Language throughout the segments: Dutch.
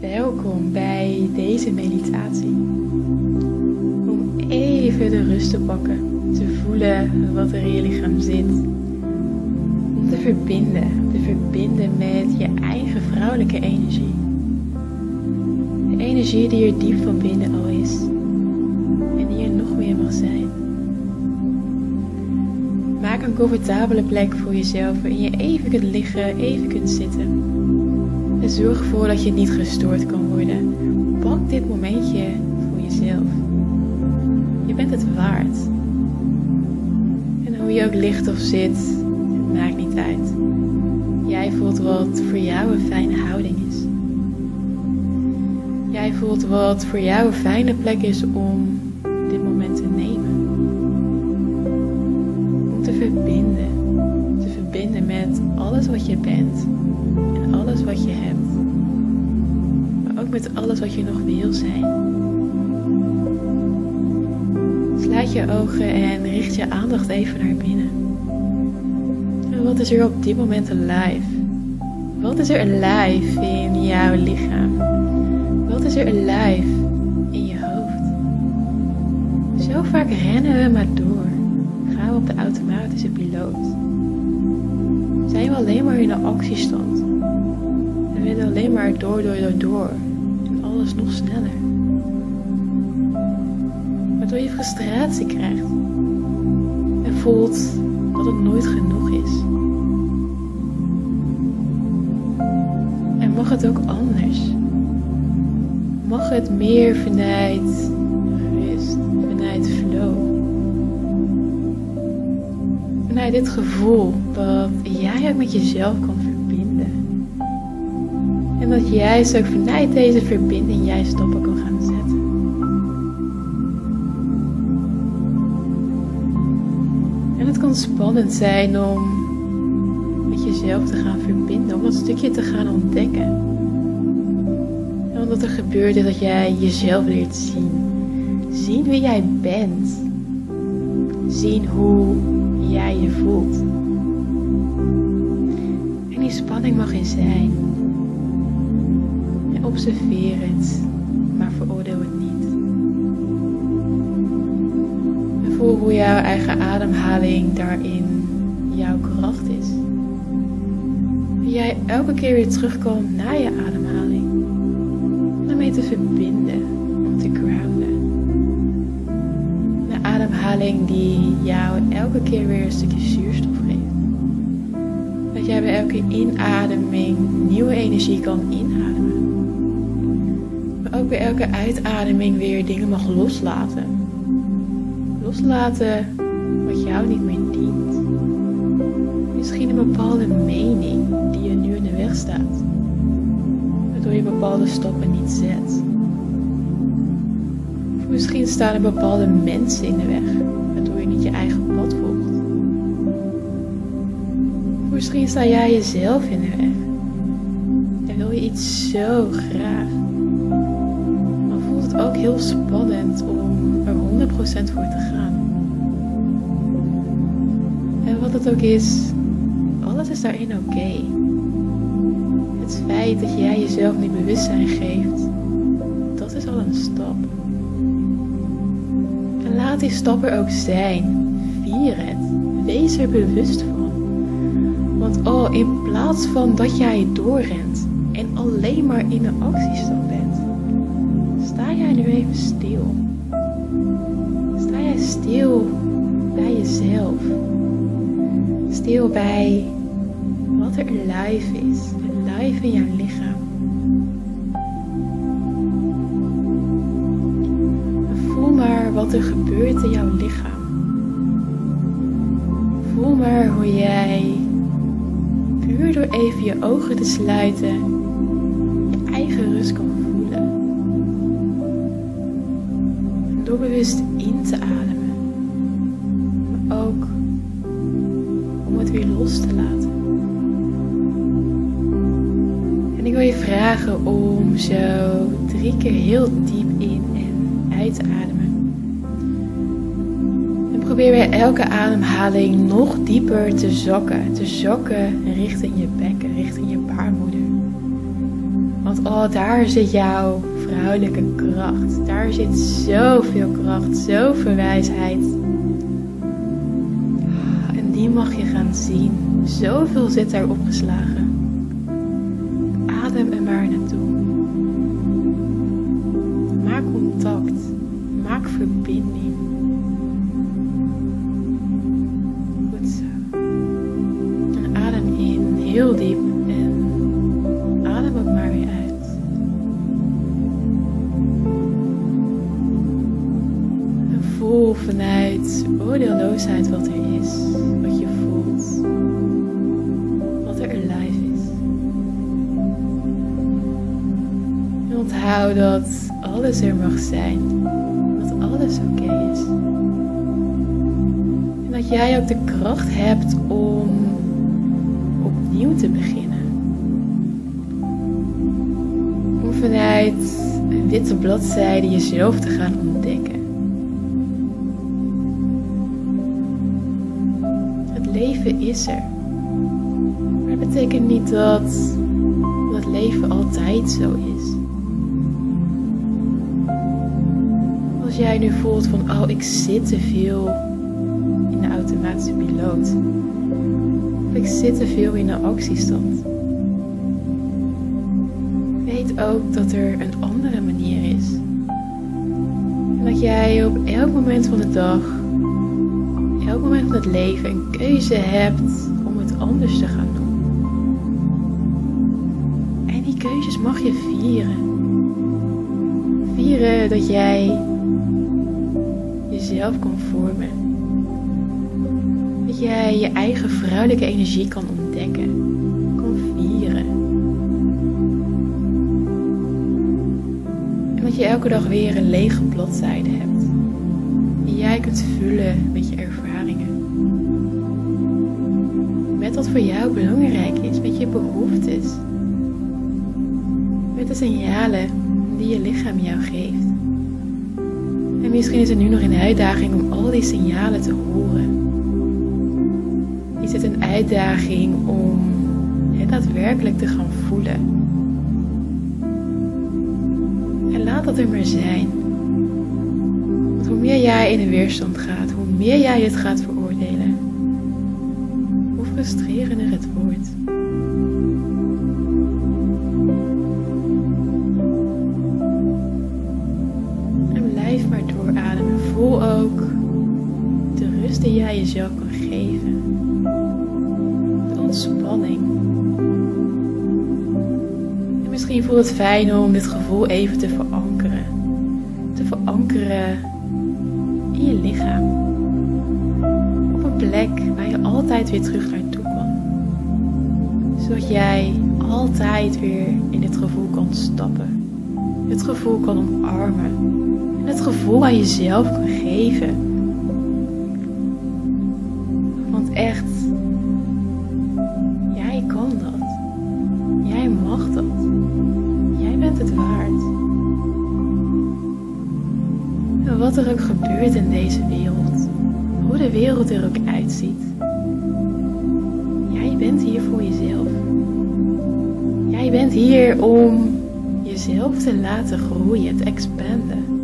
Welkom bij deze meditatie. Om even de rust te pakken, te voelen wat er in je lichaam zit. Om te verbinden, te verbinden met je eigen vrouwelijke energie. De energie die er diep van binnen al is en die er nog meer mag zijn. Maak een comfortabele plek voor jezelf waarin je even kunt liggen, even kunt zitten. En zorg ervoor dat je niet gestoord kan worden. Pak dit momentje voor jezelf. Je bent het waard. En hoe je ook ligt of zit, maakt niet uit. Jij voelt wat voor jou een fijne houding is. Jij voelt wat voor jou een fijne plek is om dit moment te nemen. Om te verbinden. Te verbinden met alles wat je bent en alles wat je hebt. Maar ook met alles wat je nog wil zijn. Sluit je ogen en richt je aandacht even naar binnen. En wat is er op dit moment alive? Wat is er alive in jouw lichaam? Wat is er alive in je hoofd? Zo vaak rennen we maar door. Gaan we op de automatische piloot. Zijn we alleen maar in de actiestand. En we rennen alleen maar door, door, door, door. En alles nog sneller. Waardoor je frustratie krijgt. En voelt dat het nooit genoeg is. En mag het ook anders? Mag het meer vanuit rust, vanuit flow? Vanuit dit gevoel dat jij ook met jezelf kan. Dat jij ook vanuit deze verbinding jij stappen kan gaan zetten. En het kan spannend zijn om met jezelf te gaan verbinden, om dat stukje te gaan ontdekken. En wat er gebeurt dat jij jezelf leert zien. Zien wie jij bent. Zien hoe jij je voelt. En die spanning mag er zijn. Observeer het, maar veroordeel het niet. En voel hoe jouw eigen ademhaling daarin jouw kracht is. En jij elke keer weer terugkomt naar je ademhaling. Om daarmee te verbinden, om te grounden. Een ademhaling die jou elke keer weer een stukje zuurstof geeft. Dat jij bij elke inademing nieuwe energie kan inademen. Ook bij elke uitademing weer dingen mag loslaten. Loslaten wat jou niet meer dient. Misschien een bepaalde mening die je nu in de weg staat. Waardoor je bepaalde stappen niet zet. Of misschien staan er bepaalde mensen in de weg. Waardoor je niet je eigen pad volgt. Of misschien sta jij jezelf in de weg. En wil je iets zo graag. Ook heel spannend om er 100% voor te gaan. En wat het ook is, alles is daarin oké. Het feit dat jij jezelf niet bewustzijn geeft, dat is al een stap. En laat die stap er ook zijn. Vier het. Wees er bewust van. Want oh, in plaats van dat jij doorrent en alleen maar in een actiestand bent, jij nu even stil. Sta jij stil bij jezelf. Stil bij wat er live is, live in jouw lichaam. Voel maar wat er gebeurt in jouw lichaam. Voel maar hoe jij puur door even je ogen te sluiten je eigen rust kan Bewust in te ademen, maar ook om het weer los te laten. En ik wil je vragen om zo drie keer heel diep in en uit te ademen. En probeer bij elke ademhaling nog dieper te zakken. Te zakken richting je bekken, richting je baarmoeder. Want oh, daar zit jouw vrouwelijke kracht. Daar zit zoveel kracht, zoveel wijsheid. En die mag je gaan zien. Zoveel zit daar opgeslagen. Adem er maar naartoe. Maak contact. Maak verbinding. Goed zo. En adem in heel diep en adem ook maar weer uit. Vanuit oordeelloosheid wat er is, wat je voelt, wat er alive is. En onthoud dat alles er mag zijn, dat alles oké is. En dat jij ook de kracht hebt om opnieuw te beginnen. Om een witte bladzijde jezelf te gaan ontdekken. Is er. Maar dat betekent niet dat dat leven altijd zo is. Als jij nu voelt van, oh, ik zit te veel in de automatische piloot. Of ik zit te veel in de actiestand. Weet ook dat er een andere manier is. En dat jij op elk moment van de dag, elk moment van het leven een keuze hebt om het anders te gaan doen. En die keuzes mag je vieren. Vieren dat jij jezelf kan vormen. Dat jij je eigen vrouwelijke energie kan ontdekken, kan vieren. En dat je elke dag weer een lege bladzijde hebt. Die jij kunt vullen met je ervaringen. Wat voor jou belangrijk is, met je behoeftes. Met de signalen die je lichaam jou geeft. En misschien is het nu nog een uitdaging om al die signalen te horen. Is het een uitdaging om het daadwerkelijk te gaan voelen? En laat dat er maar zijn. Want hoe meer jij in de weerstand gaat, hoe meer jij het gaat veroordelen, hoe frustrerender het wordt. voel ook de rust die jij jezelf kan geven. De ontspanning. En misschien voelt het fijn om dit gevoel even te verankeren. Te verankeren in je lichaam. Op een plek altijd weer terug naartoe kan. Zodat jij altijd weer in dit gevoel kan stappen. Het gevoel kan omarmen het gevoel aan jezelf kan geven. Want echt, jij kan dat. Jij mag dat. Jij bent het waard. En wat er ook gebeurt in deze wereld, hoe de wereld er ook uitziet, jij bent hier voor jezelf. Jij bent hier om jezelf te laten groeien, te expanden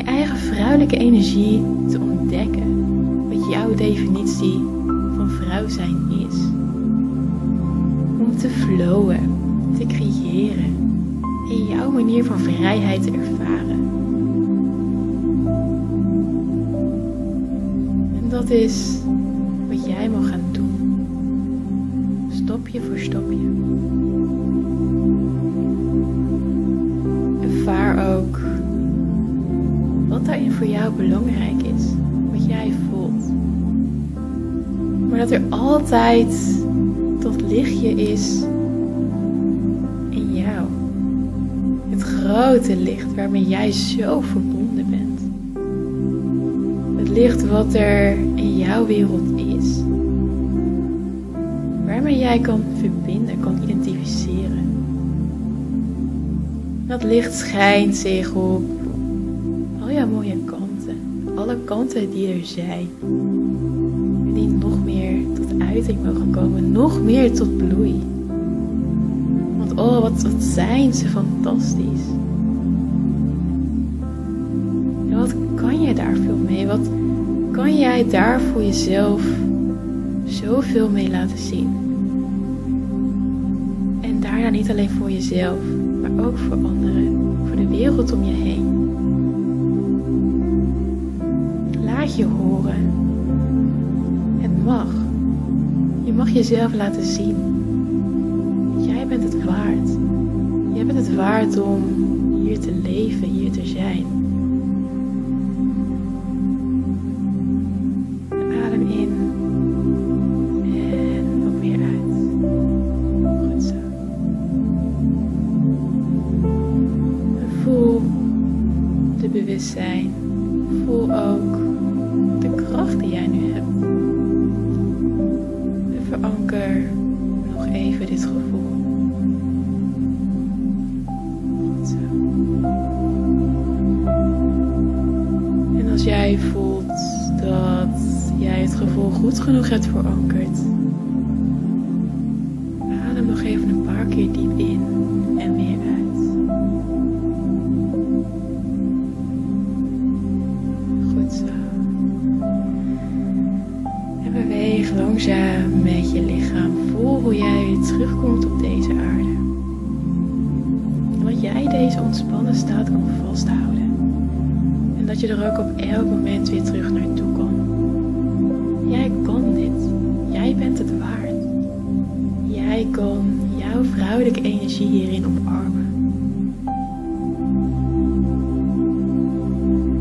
je eigen vrouwelijke energie te ontdekken. Wat jouw definitie van vrouw zijn is. Om te flowen, te creëren en jouw manier van vrijheid te ervaren. En dat is jij gaan doen. Stapje voor stapje. Ervaar ook wat daarin voor jou belangrijk is, wat jij voelt. Maar dat er altijd dat lichtje is in jou. Het grote licht waarmee jij zo verbonden bent. Het licht wat er in jouw wereld jij kan verbinden, kan identificeren. Dat licht schijnt zich op al jouw mooie kanten. Alle kanten die er zijn. Die nog meer tot uiting mogen komen. Nog meer tot bloei. Want wat, wat zijn ze fantastisch. En wat kan jij daar veel mee? Wat kan jij daar voor jezelf zoveel mee laten zien? En daarna niet alleen voor jezelf, maar ook voor anderen, voor de wereld om je heen. Laat je horen. Het mag. Je mag jezelf laten zien. Jij bent het waard. Jij bent het waard om hier te leven, hier te zijn. Goed genoeg hebt verankerd, adem nog even een paar keer diep in en weer uit. Goed zo. En beweeg langzaam met je lichaam. Voel hoe jij weer terugkomt op deze aarde. En dat jij deze ontspannen staat kan vasthouden. En dat je er ook op elk moment weer terug naartoe kan. Bent het waard. Jij kan jouw vrouwelijke energie hierin omarmen.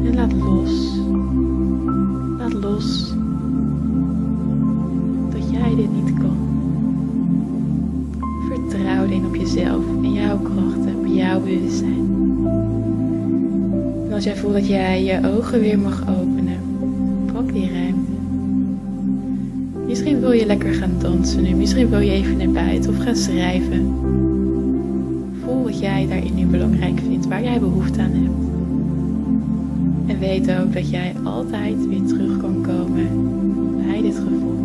En laat los. Laat los dat jij dit niet kan. Vertrouw erin op jezelf en jouw krachten, op jouw bewustzijn. En als jij voelt dat jij je ogen weer mag openen, wil je lekker gaan dansen nu, misschien wil je even naar buiten of gaan schrijven. Voel wat jij daarin nu belangrijk vindt, waar jij behoefte aan hebt. En weet ook dat jij altijd weer terug kan komen bij dit gevoel.